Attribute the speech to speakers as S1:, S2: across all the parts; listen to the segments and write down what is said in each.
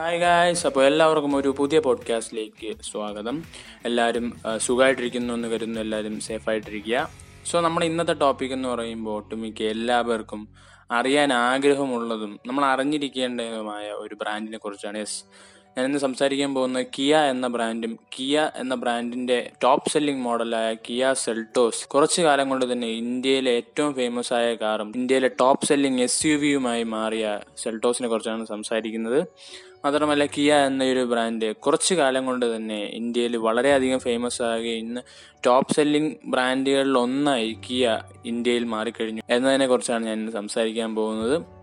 S1: Hi guys അപ്പോൾ എല്ലാവർക്കും ഒരു പുതിയ പോഡ്കാസ്റ്റിലേക്ക് സ്വാഗതം. എല്ലാവരും സുഖമായിട്ടിരിക്കുന്നു എന്ന് കരുതുന്നു. എല്ലാവരും സേഫായിട്ടിരിക്കുക. സോ നമ്മുടെ ഇന്നത്തെ ടോപ്പിക് എന്ന് പറയുമ്പോൾ ഒട്ടുമിക്ക എല്ലാവർക്കും അറിയാൻ ആഗ്രഹമുള്ളതും നമ്മൾ അറിഞ്ഞിരിക്കേണ്ടതുമായ ഒരു ബ്രാൻഡിനെ കുറിച്ചാണ്. യെസ് ഞാൻ ഇന്ന് സംസാരിക്കാൻ പോകുന്നത് കിയ എന്ന ബ്രാൻഡും കിയ എന്ന ബ്രാൻഡിന്റെ ടോപ്പ് സെല്ലിംഗ് മോഡലായ കിയ സെൽട്ടോസ് കുറച്ചു കാലം കൊണ്ട് തന്നെ ഇന്ത്യയിലെ ഏറ്റവും ഫേമസ് ആയ കാറും ഇന്ത്യയിലെ ടോപ്പ് സെല്ലിംഗ് എസ് യു വിയുമായി മാറിയ സെൽട്ടോസിനെ കുറിച്ചാണ് സംസാരിക്കുന്നത്. മാത്രമല്ല കിയ എന്ന ഒരു ബ്രാൻഡ് കുറച്ച് കാലം കൊണ്ട് തന്നെ ഇന്ത്യയിൽ വളരെയധികം ഫേമസ് ആകുകയും ഇന്ന് ടോപ്പ് സെല്ലിംഗ് ബ്രാൻഡുകളിൽ ഒന്നായി കിയ ഇന്ത്യയിൽ മാറിക്കഴിഞ്ഞു. എന്നതിനെ കുറിച്ചാണ് ഞാൻ സംസാരിക്കാൻ പോകുന്നത്.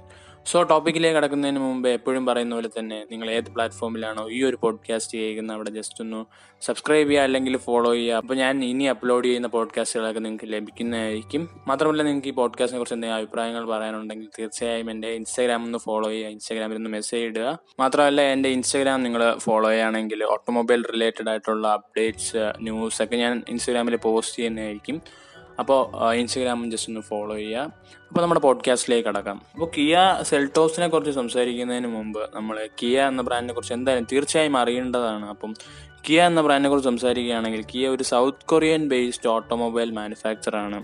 S1: സോ ടോപ്പിക്കിലേക്ക് കടക്കുന്നതിന് മുമ്പ് എപ്പോഴും പറയുന്ന പോലെ തന്നെ നിങ്ങൾ ഏത് പ്ലാറ്റ്ഫോമിലാണോ ഈ ഒരു പോഡ്കാസ്റ്റ് ചെയ്യുന്ന അവിടെ ജസ്റ്റ് ഒന്ന് സബ്സ്ക്രൈബ് ചെയ്യുക അല്ലെങ്കിൽ ഫോളോ ചെയ്യുക. അപ്പോൾ ഞാൻ ഇനി അപ്ലോഡ് ചെയ്യുന്ന പോഡ്കാസ്റ്റുകളൊക്കെ നിങ്ങൾക്ക് ലഭിക്കുന്നതായിരിക്കും. മാത്രമല്ല നിങ്ങൾക്ക് ഈ പോഡ്കാസ്റ്റിനെ കുറിച്ച് എന്തെങ്കിലും അഭിപ്രായങ്ങൾ പറയാനുണ്ടെങ്കിൽ തീർച്ചയായും എന്റെ ഇൻസ്റ്റാഗ്രാം ഒന്ന് ഫോളോ ചെയ്യുക. ഇൻസ്റ്റാഗ്രാമിൽ ഒന്ന് മെസ്സേജ് ഇടുക. മാത്രമല്ല എന്റെ ഇൻസ്റ്റാഗ്രാം നിങ്ങൾ ഫോളോ ചെയ്യുകയാണെങ്കിൽ ഓട്ടോമൊബൈൽ റിലേറ്റഡ് ആയിട്ടുള്ള അപ്ഡേറ്റ്സ് ന്യൂസ് ഒക്കെ ഞാൻ ഇൻസ്റ്റാഗ്രാമിൽ പോസ്റ്റ് ചെയ്യുന്നതായിരിക്കും. അപ്പോൾ ഇൻസ്റ്റഗ്രാമും ജസ്റ്റ് ഒന്ന് ഫോളോ ചെയ്യുക അപ്പോൾ നമ്മുടെ പോഡ്കാസ്റ്റിലേക്ക് കടക്കാം അപ്പോൾ കിയ സെൽട്ടോസിനെ കുറിച്ച് സംസാരിക്കുന്നതിന് മുമ്പ് നമ്മൾ കിയ എന്ന ബ്രാൻഡിനെ കുറിച്ച് എന്തായാലും തീർച്ചയായും അറിയേണ്ടതാണ്. അപ്പം കിയ എന്ന ബ്രാൻഡിനെ കുറിച്ച് സംസാരിക്കുകയാണെങ്കിൽ കിയ ഒരു South Korean based automobile manufacture ആണ്.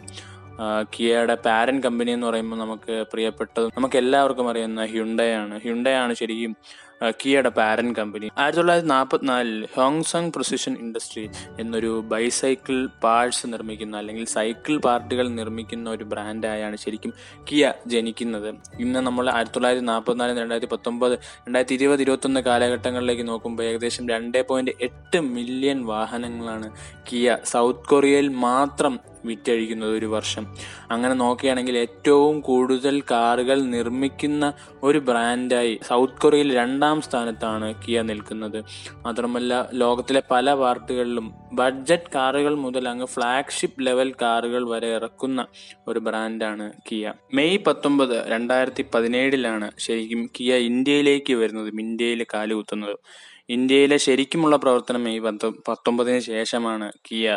S1: കിയയുടെ പാരൻ കമ്പനി എന്ന് പറയുമ്പോൾ നമുക്ക് പ്രിയപ്പെട്ടത് നമുക്ക് എല്ലാവർക്കും അറിയുന്ന ഹ്യുണ്ടയാണ് ഹ്യുണ്ടയാണ് ശരിക്കും കിയയുടെ പാരൻ കമ്പനി. ആയിരത്തി തൊള്ളായിരത്തി നാൽപ്പത്തിനാലിൽ ഹോങ്സങ് പ്രൊസിഷൻ ഇൻഡസ്ട്രി എന്നൊരു ബൈസൈക്കിൾ പാർട്സ് നിർമ്മിക്കുന്ന അല്ലെങ്കിൽ സൈക്കിൾ പാർട്ടുകൾ നിർമ്മിക്കുന്ന ഒരു ബ്രാൻഡായാണ് ശരിക്കും കിയ ജനിക്കുന്നത്. ഇന്ന് നമ്മൾ ആയിരത്തി തൊള്ളായിരത്തി നാൽപ്പത്തിനാല് രണ്ടായിരത്തി പത്തൊമ്പത് രണ്ടായിരത്തി ഇരുപത് ഇരുപത്തൊന്ന് കാലഘട്ടങ്ങളിലേക്ക് നോക്കുമ്പോൾ ഏകദേശം രണ്ട് പോയിന്റ് എട്ട് മില്യൺ വാഹനങ്ങളാണ് കിയ സൗത്ത് കൊറിയയിൽ മാത്രം വിറ്റഴിക്കുന്നത് ഒരു വർഷം. അങ്ങനെ നോക്കുകയാണെങ്കിൽ ഏറ്റവും കൂടുതൽ കാറുകൾ നിർമ്മിക്കുന്ന ഒരു ബ്രാൻഡായി സൗത്ത് കൊറിയയിൽ രണ്ടാം സ്ഥാനത്താണ് കിയ നിൽക്കുന്നത്. മാത്രമല്ല ലോകത്തിലെ പല പാർട്ടികളിലും ബഡ്ജറ്റ് കാറുകൾ മുതൽ അങ്ങ് ഫ്ലാഗ്ഷിപ്പ് ലെവൽ കാറുകൾ വരെ ഇറക്കുന്ന ഒരു ബ്രാൻഡാണ് കിയ. മെയ് പത്തൊമ്പത് രണ്ടായിരത്തി പതിനേഴിലാണ് ശരിക്കും കിയ ഇന്ത്യയിലേക്ക് വരുന്നതും ഇന്ത്യയിൽ കാലുകുത്തുന്നത്. ഇന്ത്യയിലെ ശരിക്കുമുള്ള പ്രവർത്തനം ഈ പത്ത് പത്തൊമ്പതിന് ശേഷമാണ് കിയ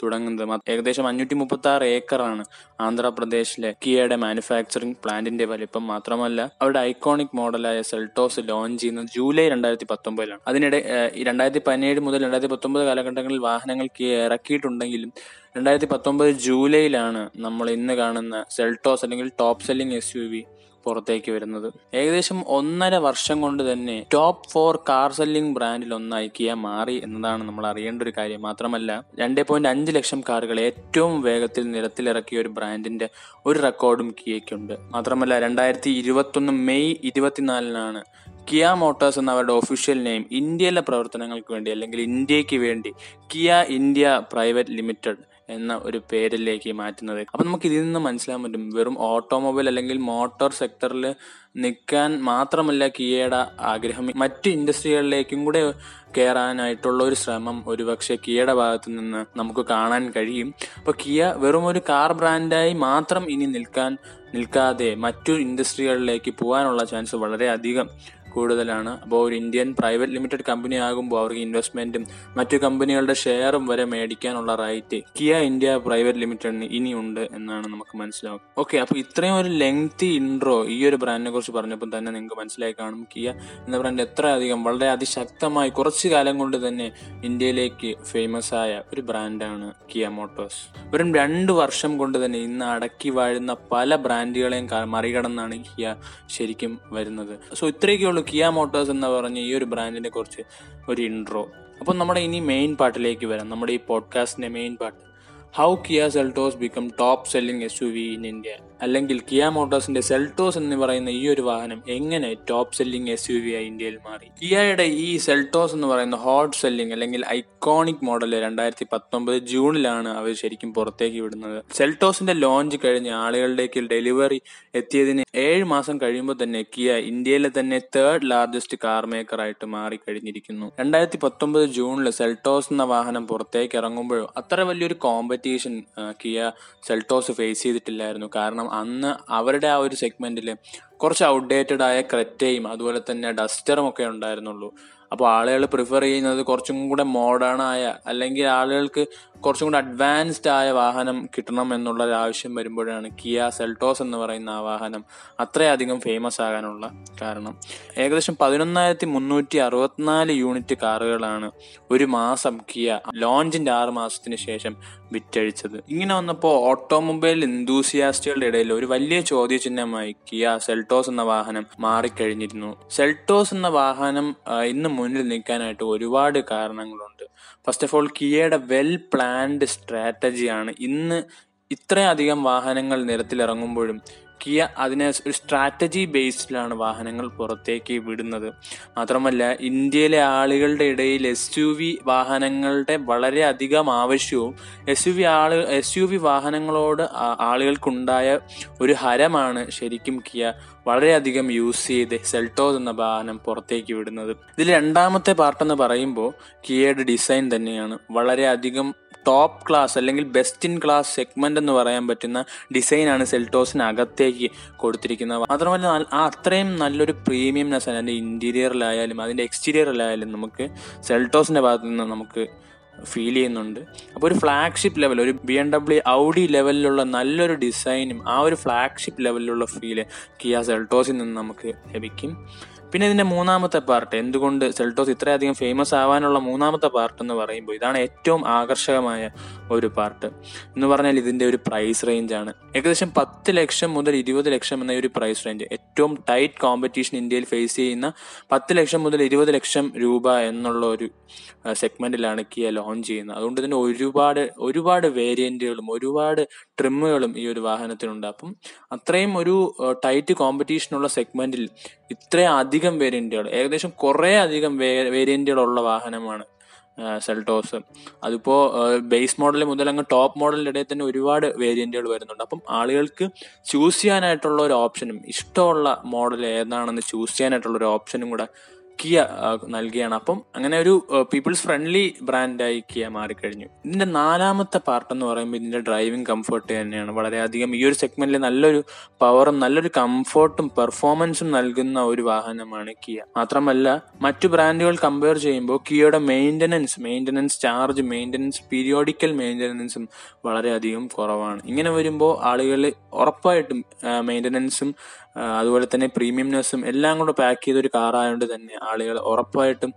S1: തുടങ്ങുന്നത്. ഏകദേശം അഞ്ഞൂറ്റി മുപ്പത്തി ആറ് ഏക്കറാണ് ആന്ധ്രാപ്രദേശിലെ കിയയുടെ മാനുഫാക്ചറിംഗ് പ്ലാന്റിന്റെ വലിപ്പം. മാത്രമല്ല അവരുടെ ഐക്കോണിക് മോഡലായ സെൽട്ടോസ് ലോഞ്ച് ചെയ്യുന്നത് ജൂലൈ രണ്ടായിരത്തി പത്തൊമ്പതിലാണ് അതിനിടെ രണ്ടായിരത്തി പതിനേഴ് മുതൽ രണ്ടായിരത്തി പത്തൊമ്പത് കാലഘട്ടങ്ങളിൽ വാഹനങ്ങൾ കിയ ഇറക്കിയിട്ടുണ്ടെങ്കിലും രണ്ടായിരത്തി പത്തൊമ്പത് ജൂലൈയിലാണ് നമ്മൾ ഇന്ന് കാണുന്ന സെൽട്ടോസ് അല്ലെങ്കിൽ top selling S U V പുറത്തേക്ക് വരുന്നത്. ഏകദേശം ഒന്നര വർഷം കൊണ്ട് തന്നെ ടോപ്പ് ഫോർ കാർ സെല്ലിംഗ് ബ്രാൻഡിൽ ഒന്നായി കിയ മാറി എന്നതാണ് നമ്മൾ അറിയേണ്ട ഒരു കാര്യം. മാത്രമല്ല രണ്ട് പോയിന്റ് അഞ്ച് ലക്ഷം കാറുകൾ ഏറ്റവും വേഗത്തിൽ നിരത്തിലിറക്കിയ ഒരു ബ്രാൻഡിന്റെ ഒരു റെക്കോർഡും കിയയ്ക്കുണ്ട്. മാത്രമല്ല രണ്ടായിരത്തി ഇരുപത്തൊന്ന് മെയ് ഇരുപത്തിനാലിനാണ് കിയ മോട്ടോഴ്സ് എന്ന അവരുടെ ഒഫീഷ്യൽ നെയിം ഇന്ത്യയിലെ പ്രവർത്തനങ്ങൾക്ക് വേണ്ടി അല്ലെങ്കിൽ ഇന്ത്യയ്ക്ക് വേണ്ടി കിയ ഇന്ത്യ പ്രൈവറ്റ് ലിമിറ്റഡ് എന്ന ഒരു പേരിലേക്ക് മാറ്റുന്നത്. അപ്പൊ നമുക്ക് ഇതിൽ നിന്ന് മനസ്സിലാൻ പറ്റും. വെറും ഓട്ടോമൊബൈൽ അല്ലെങ്കിൽ മോട്ടോർ സെക്ടറിൽ നിൽക്കാൻ മാത്രമല്ല കിയയുടെ ആഗ്രഹം. മറ്റ് ഇൻഡസ്ട്രികളിലേക്കും കൂടെ കയറാനായിട്ടുള്ള ഒരു ശ്രമം ഒരുപക്ഷെ കിയയുടെ ഭാഗത്തു നിന്ന് നമുക്ക് കാണാൻ കഴിയും. അപ്പൊ കിയ വെറും ഒരു കാർ ബ്രാൻഡായി മാത്രം ഇനി നിൽക്കാൻ നിൽക്കാതെ മറ്റു ഇൻഡസ്ട്രികളിലേക്ക് പോകാനുള്ള ചാൻസ് വളരെ അധികം. കൂടുതലാണ്. അപ്പോൾ ഒരു ഇന്ത്യൻ പ്രൈവറ്റ് ലിമിറ്റഡ് കമ്പനി ആകുമ്പോൾ അവർക്ക് ഇൻവെസ്റ്റ്മെന്റും മറ്റു കമ്പനികളുടെ ഷെയറും വരെ മേടിക്കാനുള്ള റൈറ്റ് കിയ ഇന്ത്യ പ്രൈവറ്റ് ലിമിറ്റഡിന് ഇനിയുണ്ട് എന്നാണ് നമുക്ക് മനസ്സിലാവും ഓക്കെ അപ്പോൾ ഇത്രയും ഒരു ലെങ്തി ഇൻട്രോ ഈ ഒരു ബ്രാൻഡിനെ കുറിച്ച് പറഞ്ഞപ്പോൾ തന്നെ നിങ്ങൾക്ക് മനസ്സിലായി കാണും. കിയ എന്ന ബ്രാൻഡ് എത്ര അധികം വളരെ അതിശക്തമായി കുറച്ച് കാലം കൊണ്ട് തന്നെ ഇന്ത്യയിലേക്ക് ഫേമസ് ആയ ഒരു ബ്രാൻഡാണ് കിയ മോട്ടോഴ്സ് വെറും രണ്ട് വർഷം കൊണ്ട് തന്നെ ഇന്ന് അടക്കി വാഴുന്ന പല ബ്രാൻഡുകളെയും മറികടന്നാണ് കിയ ശരിക്കും വരുന്നത്. സോ ഇത്രയൊക്കെ ഉള്ളൂ കിയ മോട്ടോഴ്സ് എന്ന് പറഞ്ഞ ഈ ഒരു ബ്രാൻഡിനെ കുറിച്ച് ഒരു ഇൻട്രോ അപ്പം നമ്മുടെ ഇനി മെയിൻ പാർട്ടിലേക്ക് വരാം. നമ്മുടെ ഈ പോഡ്കാസ്റ്റിന്റെ main part how Kia Seltos become top selling S U V in India അല്ലെങ്കിൽ കിയ മോട്ടോഴ്സിന്റെ സെൽട്ടോസ് എന്ന് പറയുന്ന ഈ ഒരു വാഹനം എങ്ങനെ top selling S U V ആയി ഇന്ത്യയിൽ മാറി? കിയയുടെ ഈ സെൽട്ടോസ് എന്ന് പറയുന്ന ഹോട്ട് സെല്ലിംഗ് അല്ലെങ്കിൽ ഐക്കോണിക് മോഡൽ രണ്ടായിരത്തി പത്തൊമ്പത് ജൂണിലാണ് അവർ ശരിക്കും പുറത്തേക്ക് വിടുന്നത്. സെൽട്ടോസിന്റെ ലോഞ്ച് കഴിഞ്ഞ് ആളുകളിലേക്ക് ഡെലിവറി എത്തിയതിന് ഏഴ് മാസം കഴിയുമ്പോൾ തന്നെ കിയ ഇന്ത്യയിലെ തന്നെ തേർഡ് ലാർജസ്റ്റ് കാർ മേക്കർ ആയിട്ട് മാറി കഴിഞ്ഞിരിക്കുന്നു. രണ്ടായിരത്തി പത്തൊമ്പത് ജൂണിൽ സെൽട്ടോസ് എന്ന വാഹനം പുറത്തേക്ക് ഇറങ്ങുമ്പോഴോ അത്ര വലിയൊരു കോമ്പറ്റീഷൻ കിയ സെൽട്ടോസ് ഫേസ് ചെയ്തിട്ടില്ലായിരുന്നു. കാരണം അന്ന് അവരുടെ ആ ഒരു സെഗ്മെന്റിൽ കുറച്ച് ഔട്ട്ഡേറ്റഡ് ആയ ക്രെറ്റയും അതുപോലെ തന്നെ ഡസ്റ്ററും ഒക്കെ ഉണ്ടായിരുന്നുള്ളൂ. അപ്പോൾ ആളുകൾ പ്രിഫർ ചെയ്യുന്നത് കുറച്ചും കൂടെ മോഡേണായ അല്ലെങ്കിൽ ആളുകൾക്ക് കുറച്ചും കൂടെ അഡ്വാൻസ്ഡ് ആയ വാഹനം കിട്ടണം എന്നുള്ള ഒരു ആവശ്യം വരുമ്പോഴാണ് കിയ സെൽട്ടോസ് എന്ന് പറയുന്ന ആ വാഹനം അത്രയധികം ഫേമസ് ആകാനുള്ള കാരണം. ഏകദേശം പതിനൊന്നായിരത്തി മുന്നൂറ്റി അറുപത്തിനാല് യൂണിറ്റ് കാറുകളാണ് ഒരു മാസം കിയ ലോഞ്ചിന്റെ ആറ് മാസത്തിന് ശേഷം വിറ്റഴിച്ചത്. ഇങ്ങനെ വന്നപ്പോൾ ഓട്ടോമൊബൈൽ എന്തൂസിയാസ്റ്റുകളുടെ ഇടയിൽ ഒരു വലിയ ചോദ്യചിഹ്നമായി കിയ സെൽട്ടോസ് എന്ന വാഹനം മാറിക്കഴിഞ്ഞിരുന്നു. സെൽട്ടോസ് എന്ന വാഹനം ഇന്ന് മുന്നിൽ നിൽക്കാനായിട്ട് ഒരുപാട് കാരണങ്ങളുണ്ട്. ഫസ്റ്റ് ഓഫ് ഓൾ കിയയുടെ വെൽ പ്ലാൻഡ് സ്ട്രാറ്റജിയാണ് ഇന്ന് ഇത്രയധികം വാഹനങ്ങൾ നിരത്തിലിറങ്ങുമ്പോഴും കിയ അതിനെ ഒരു സ്ട്രാറ്റജി ബേസ്ഡിലാണ് വാഹനങ്ങൾ പുറത്തേക്ക് വിടുന്നത്. മാത്രമല്ല ഇന്ത്യയിലെ ആളുകളുടെ ഇടയിൽ എസ് യു വി വാഹനങ്ങളുടെ വളരെയധികം ആവശ്യവും എസ് യു വി ആൾ എസ് യു വി വാഹനങ്ങളോട് ആളുകൾക്കുണ്ടായ ഒരു ഹരമാണ് ശരിക്കും കിയ വളരെയധികം യൂസ് ചെയ്ത് സെൽട്ടോസ് എന്ന വാഹനം പുറത്തേക്ക് വിടുന്നത്. ഇതിൽ രണ്ടാമത്തെ പാർട്ടെന്ന് പറയുമ്പോൾ കിയയുടെ ഡിസൈൻ തന്നെയാണ്. വളരെയധികം ടോപ്പ് ക്ലാസ് അല്ലെങ്കിൽ ബെസ്റ്റ് ഇൻ ക്ലാസ് സെഗ്മെന്റ് എന്ന് പറയാൻ പറ്റുന്ന ഡിസൈനാണ് സെൽറ്റോസിന് അകത്തേക്ക് കൊടുത്തിരിക്കുന്നത്. മാത്രമല്ല അത്രയും നല്ലൊരു പ്രീമിയംനെസ് ആണ്. അതിന്റെ അതിന്റെ എക്സ്റ്റീരിയറിലായാലും നമുക്ക് സെൽറ്റോസിന്റെ ഭാഗത്തു നിന്ന് നമുക്ക് ഫീൽ ചെയ്യുന്നുണ്ട്. അപ്പോൾ ഒരു ഫ്ലാഗ്ഷിപ്പ് ലെവൽ ഒരു ബി എം ഡബ്ല്യു ഔഡി ലെവലിലുള്ള നല്ലൊരു ഡിസൈനും ആ ഒരു ഫ്ലാഗ്ഷിപ്പ് ലെവലിലുള്ള ഫീൽ കിയ സെൽട്ടോസിൽ നിന്ന് നമുക്ക് ലഭിക്കും. പിന്നെ ഇതിന്റെ മൂന്നാമത്തെ പാർട്ട് എന്തുകൊണ്ട് സെൽട്ടോസ് ഇത്രയധികം ഫേമസ് ആവാനുള്ള മൂന്നാമത്തെ പാർട്ട് എന്ന് പറയുമ്പോൾ ഇതാണ് ഏറ്റവും ആകർഷകമായ ഒരു പാർട്ട് എന്ന് പറഞ്ഞാൽ ഇതിന്റെ ഒരു പ്രൈസ് റേഞ്ച് ആണ്. ഏകദേശം പത്ത് ലക്ഷം മുതൽ ഇരുപത് ലക്ഷം എന്ന ഒരു പ്രൈസ് റേഞ്ച് ഏറ്റവും ടൈറ്റ് കോമ്പറ്റീഷൻ ഇന്ത്യയിൽ ഫേസ് ചെയ്യുന്ന പത്ത് ലക്ഷം മുതൽ ഇരുപത് ലക്ഷം രൂപ എന്നുള്ള ഒരു സെഗ്മെന്റിലാണ് കിയ ലോഞ്ച് ചെയ്യുന്നത്. അതുകൊണ്ട് തന്നെ ഒരുപാട് ഒരുപാട് വേരിയന്റുകളും ഒരുപാട് ട്രിമ്മുകളും ഈ ഒരു വാഹനത്തിനുണ്ട്. അപ്പം അത്രയും ഒരു ടൈറ്റ് കോമ്പറ്റീഷനുള്ള സെഗ്മെന്റിൽ ഇത്രയധികം വേരിയന്റുകൾ ഏകദേശം കുറേ അധികം വേരിയന്റുകളുള്ള വാഹനമാണ് ആ, സെൽട്ടോസ് അതിപ്പോ ബേസ് മോഡൽ മുതൽ അങ്ങ് ടോപ്പ് മോഡലിന്റെ ഇടയിൽ തന്നെ ഒരുപാട് വേരിയന്റുകൾ വരുന്നുണ്ട്. അപ്പം ആളുകൾക്ക് ചൂസ് ചെയ്യാനായിട്ടുള്ള ഒരു ഓപ്ഷനും ഇഷ്ടമുള്ള മോഡൽ ഏതാണെന്ന് ചൂസ് ചെയ്യാനായിട്ടുള്ള ഒരു ഓപ്ഷനും കൂടെ കിയ നൽകിയാണ്. അപ്പം അങ്ങനെ ഒരു പീപ്പിൾസ് ഫ്രണ്ട്ലി ബ്രാൻഡായി കിയ മാറിക്കഴിഞ്ഞു. ഇതിന്റെ നാലാമത്തെ പാർട്ട് എന്ന് പറയുമ്പോൾ ഇതിന്റെ ഡ്രൈവിംഗ് കംഫർട്ട് തന്നെയാണ്. വളരെയധികം ഈ ഒരു സെഗ്മെന്റിൽ നല്ലൊരു പവറും നല്ലൊരു കംഫർട്ടും പെർഫോമൻസും നൽകുന്ന ഒരു വാഹനമാണ് കിയ. മാത്രമല്ല മറ്റു ബ്രാൻഡുകൾ കമ്പയർ ചെയ്യുമ്പോൾ കിയയുടെ maintenance maintenance charge maintenance periodical മെയിന്റനൻസും വളരെയധികം കുറവാണ്. ഇങ്ങനെ വരുമ്പോൾ ആളുകൾ ഉറപ്പായിട്ടും മെയിന്റനൻസും അതുപോലെ തന്നെ പ്രീമിയം നെസ്സും എല്ലാം കൂടെ പാക്ക് ചെയ്ത ഒരു കാർ ആയതുകൊണ്ട് തന്നെ ആളുകൾ ഉറപ്പായിട്ടും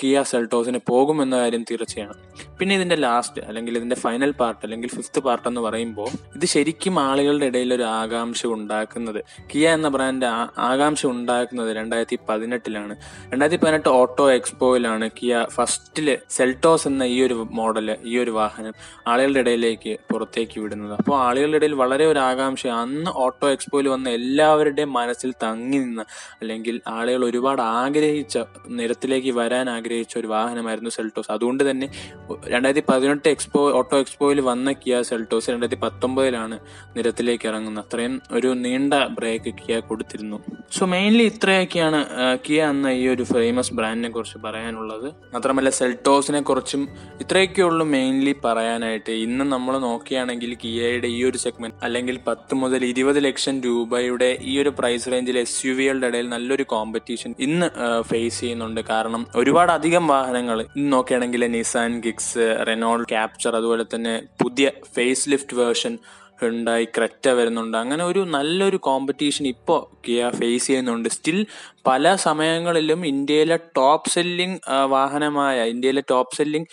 S1: കിയ സെൽട്ടോസിന് പോകുമെന്ന കാര്യം തീർച്ചയാണ്. പിന്നെ ഇതിന്റെ ലാസ്റ്റ് അല്ലെങ്കിൽ ഇതിന്റെ ഫൈനൽ പാർട്ട് അല്ലെങ്കിൽ ഫിഫ്ത്ത് പാർട്ട് എന്ന് പറയുമ്പോൾ ഇത് ശരിക്കും ആളുകളുടെ ഇടയിൽ ഒരു ആകാംക്ഷ ഉണ്ടാക്കുന്നത്. കിയ എന്ന ബ്രാൻഡ് ആകാംക്ഷ ഉണ്ടാക്കുന്നത് രണ്ടായിരത്തി പതിനെട്ടിലാണ് രണ്ടായിരത്തി പതിനെട്ട് ഓട്ടോ എക്സ്പോയിലാണ് കിയ ഫസ്റ്റിൽ സെൽട്ടോസ് എന്ന ഈ ഒരു മോഡൽ ഈ ഒരു വാഹനം ആളുകളുടെ ഇടയിലേക്ക് പുറത്തേക്ക് വിടുന്നത്. അപ്പോൾ ആളുകളുടെ ഇടയിൽ വളരെ ഒരു ആകാംക്ഷ അന്ന് ഓട്ടോ എക്സ്പോയിൽ വന്ന എല്ലാവരുടെയും മനസ്സിൽ തങ്ങി നിന്ന അല്ലെങ്കിൽ ആളുകൾ ഒരുപാട് ആഗ്രഹിച്ച നിരത്തിലേക്ക് വരാൻ ആഗ്രഹിച്ച ഒരു വാഹനമായിരുന്നു സെൽട്ടോസ്. അതുകൊണ്ട് തന്നെ രണ്ടായിരത്തി പതിനെട്ട് എക്സ്പോ ഓട്ടോ എക്സ്പോയിൽ വന്ന കിയ സെൽട്ടോസ് രണ്ടായിരത്തി പത്തൊമ്പതിലാണ് നിരത്തിലേക്ക് ഇറങ്ങുന്നത്. അത്രയും ഒരു നീണ്ട ബ്രേക്ക് കിയ കൊടുത്തിരുന്നു. സോ മെയിൻലി ഇത്രയൊക്കെയാണ് കിയ എന്ന ഈ ഒരു ഫേമസ് ബ്രാൻഡിനെ കുറിച്ച് പറയാനുള്ളത്. മാത്രമല്ല സെൽട്ടോസിനെ കുറിച്ചും ഇത്രയൊക്കെ ഉള്ളൂ മെയിൻലി പറയാനായിട്ട്. ഇന്ന് നമ്മൾ നോക്കുകയാണെങ്കിൽ കിയയുടെ ഈ ഒരു സെഗ്മെന്റ് അല്ലെങ്കിൽ പത്ത് മുതൽ ഇരുപത് ലക്ഷം രൂപയുടെ ഈ ഒരു പ്രൈസ് റേഞ്ചിൽ എസ് യു വികളുടെ ഇടയിൽ നല്ലൊരു കോമ്പറ്റീഷൻ ഇന്ന് ഫേസ് ചെയ്യുന്നുണ്ട്. കാരണം ഒരുപാട് അധികം വാഹനങ്ങൾ ഇന്ന് നോക്കുകയാണെങ്കിൽ നിസാൻ ഗിക്സ് റെനോൾഡ് ക്യാപ്ചർ അതുപോലെ തന്നെ പുതിയ face lift version Hyundai Creta വരുന്നുണ്ട്. അങ്ങനെ ഒരു നല്ലൊരു കോമ്പറ്റീഷൻ ഇപ്പോൾ കിയ ഫേസ് ചെയ്യുന്നുണ്ട്. സ്റ്റിൽ പല സമയങ്ങളിലും ഇന്ത്യയിലെ ടോപ്പ് സെല്ലിംഗ് വാഹനമായ ഇന്ത്യയിലെ top selling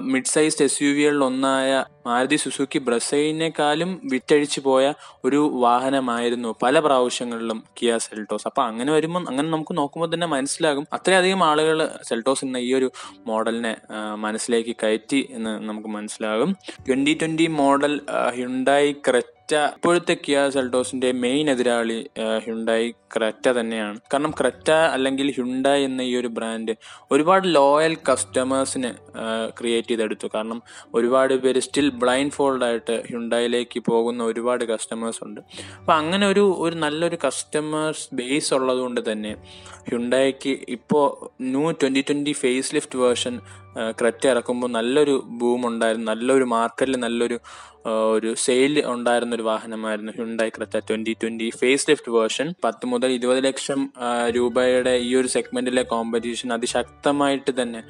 S1: mid sized S U വികളിൽ ഒന്നായ മാരുതി സുസുക്കി ബ്രസൈനേക്കാളും വിറ്റഴിച്ചു പോയ ഒരു വാഹനമായിരുന്നു പല പ്രാവശ്യങ്ങളിലും കിയ സെൽട്ടോസ്. അപ്പൊ അങ്ങനെ വരുമ്പോൾ അങ്ങനെ നമുക്ക് നോക്കുമ്പോൾ തന്നെ മനസ്സിലാകും അത്രയധികം ആളുകൾ സെൽട്ടോസ് എന്ന ഈ ഒരു മോഡലിനെ മനസ്സിലേക്ക് കയറ്റി എന്ന് നമുക്ക് മനസ്സിലാകും. Twenty twenty model Hyundai like Creta ഇപ്പോഴത്തെ കിയ സെൽഡോസിന്റെ മെയിൻ എതിരാളി ഹ്യുണ്ടായി ക്രെറ്റ തന്നെയാണ്. കാരണം ക്രെറ്റ അല്ലെങ്കിൽ ഹ്യുണ്ടായി എന്ന ഈ ഒരു ബ്രാൻഡ് ഒരുപാട് ലോയൽ കസ്റ്റമേഴ്സിന് ക്രിയേറ്റ് ചെയ്തെടുത്തു. കാരണം ഒരുപാട് പേര് സ്റ്റിൽ ബ്ലൈൻഡ് ഫോൾഡ് ആയിട്ട് ഹ്യുണ്ടായിലേക്ക് പോകുന്ന ഒരുപാട് കസ്റ്റമേഴ്സ് ഉണ്ട്. അപ്പം അങ്ങനെ ഒരു ഒരു നല്ലൊരു കസ്റ്റമേഴ്സ് ബേസ് ഉള്ളതുകൊണ്ട് തന്നെ ഹ്യുണ്ടായിക്ക് ഇപ്പോൾ new twenty twenty face lift version Creta ഇറക്കുമ്പോൾ നല്ലൊരു ബൂം ഉണ്ടായിരുന്നു. നല്ലൊരു മാർക്കറ്റിൽ നല്ലൊരു ഒരു സെയിൽ ഉണ്ടായിരുന്ന ഒരു വാഹനമായിരുന്നു Hyundai Creta twenty twenty face lift version പത്ത് മുതൽ ഇരുപത് ലക്ഷം രൂപയുടെ ഈ ഒരു സെഗ്മെന്റിലെ കോമ്പറ്റീഷൻ അതിശക്തമായിട്ട് തന്നെ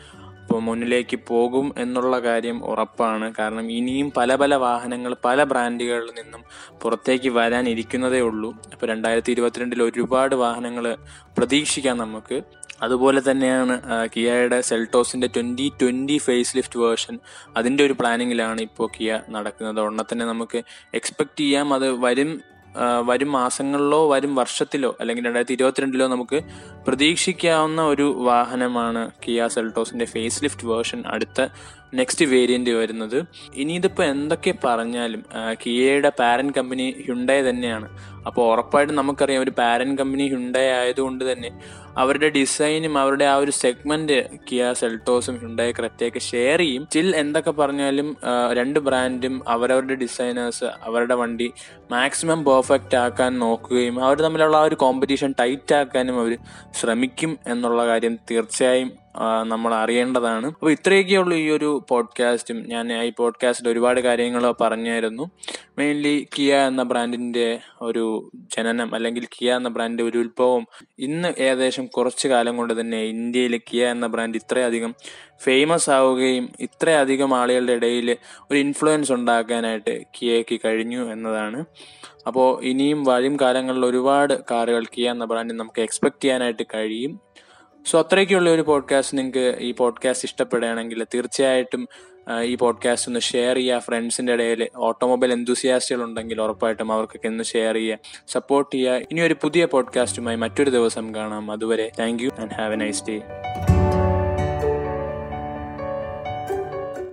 S1: മുന്നിലേക്ക് പോകും എന്നുള്ള കാര്യം ഉറപ്പാണ്. കാരണം ഇനിയും പല പല വാഹനങ്ങൾ പല ബ്രാൻഡുകളിൽ നിന്നും പുറത്തേക്ക് വരാനിരിക്കുന്നതേ ഉള്ളൂ. അപ്പോൾ രണ്ടായിരത്തി ഇരുപത്തിരണ്ടിൽ ഒരുപാട് വാഹനങ്ങൾ പ്രതീക്ഷിക്കാം നമുക്ക്. അതുപോലെ തന്നെയാണ് കിയയുടെ സെൽട്ടോസിന്റെ twenty twenty face lift version അതിന്റെ ഒരു പ്ലാനിങ്ങിലാണ് ഇപ്പോൾ കിയ നടക്കുന്നത്. ഉടനെ തന്നെ നമുക്ക് എക്സ്പെക്റ്റ് ചെയ്യാം. അത് വരും വരും മാസങ്ങളിലോ വരും വർഷത്തിലോ അല്ലെങ്കിൽ രണ്ടായിരത്തി ഇരുപത്തിരണ്ടിലോ നമുക്ക് പ്രതീക്ഷിക്കാവുന്ന ഒരു വാഹനമാണ് കിയ സെൽട്ടോസിന്റെ ഫേസ് ലിഫ്റ്റ് വേർഷൻ. അടുത്ത നെക്സ്റ്റ് വേരിയന്റ് വരുന്നത്. ഇനി എന്തൊക്കെ പറഞ്ഞാലും കിയയുടെ പാരന്റ് കമ്പനി ഹ്യുണ്ടായി തന്നെയാണ്. അപ്പോൾ ഉറപ്പായിട്ടും നമുക്കറിയാം ഒരു പാരന്റ് കമ്പനി ഹ്യുണ്ടായി ആയതുകൊണ്ട് തന്നെ അവരുടെ ഡിസൈനും അവരുടെ ആ ഒരു സെഗ്മെന്റ് കിയ സെൽട്ടോസും ഹ്യുണ്ടായി ക്രെറ്റയൊക്കെ ഷെയർ ചെയ്യും. സ്റ്റിൽ എന്തൊക്കെ പറഞ്ഞാലും രണ്ട് ബ്രാൻഡും അവരവരുടെ ഡിസൈനേഴ്സ് അവരുടെ വണ്ടി മാക്സിമം പെർഫെക്റ്റ് ആക്കാൻ നോക്കുകയും അവർ തമ്മിലുള്ള ആ ഒരു കോമ്പറ്റീഷൻ ടൈറ്റ് ആക്കാനും അവർ ശ്രമിക്കും എന്നുള്ള കാര്യം തീർച്ചയായും നമ്മൾ അറിയേണ്ടതാണ്. അപ്പോൾ ഇത്രയൊക്കെയുള്ള ഈ ഒരു പോഡ്കാസ്റ്റും ഞാൻ ഈ പോഡ്കാസ്റ്റിൽ ഒരുപാട് കാര്യങ്ങൾ പറഞ്ഞായിരുന്നു. മെയിൻലി കിയ എന്ന ബ്രാൻഡിന്റെ ഒരു ജനനം അല്ലെങ്കിൽ കിയ എന്ന ബ്രാൻഡിന്റെ ഒരു ഉത്ഭവം ഇന്ന് ഏകദേശം കുറച്ചു കാലം കൊണ്ട് തന്നെ ഇന്ത്യയിൽ കിയ എന്ന ബ്രാൻഡ് ഇത്രയധികം ഫേമസ് ആവുകയും ഇത്രയധികം ആളുകളുടെ ഇടയിൽ ഒരു ഇൻഫ്ലുവൻസ് ഉണ്ടാക്കാനായിട്ട് കിയയ്ക്ക് കഴിഞ്ഞു എന്നതാണ്. അപ്പോൾ ഇനിയും വരും കാലങ്ങളിൽ ഒരുപാട് കാറുകൾ കിയ എന്ന ബ്രാൻഡിൽ നമുക്ക് എക്സ്പെക്ട് ചെയ്യാനായിട്ട് കഴിയും. സോ അത്രയൊക്കെയുള്ള ഒരു പോഡ്കാസ്റ്റ് നിങ്ങൾക്ക് ഈ പോഡ്കാസ്റ്റ് ഇഷ്ടപ്പെടുകയാണെങ്കിൽ തീർച്ചയായിട്ടും ഈ പോഡ്കാസ്റ്റ് ഒന്ന് ഷെയർ ചെയ്യുക. ഫ്രണ്ട്സിന്റെ ഇടയിൽ ഓട്ടോമൊബൈൽ എന്തുസിയാസ്റ്റുകൾ ഉണ്ടെങ്കിൽ ഉറപ്പായിട്ടും അവർക്കൊക്കെ ഒന്ന് ഷെയർ ചെയ്യുക. സപ്പോർട്ട് ചെയ്യുക. ഇനി ഒരു പുതിയ പോഡ്കാസ്റ്റുമായി മറ്റൊരു ദിവസം കാണാം. അതുവരെ thank you and have a nice day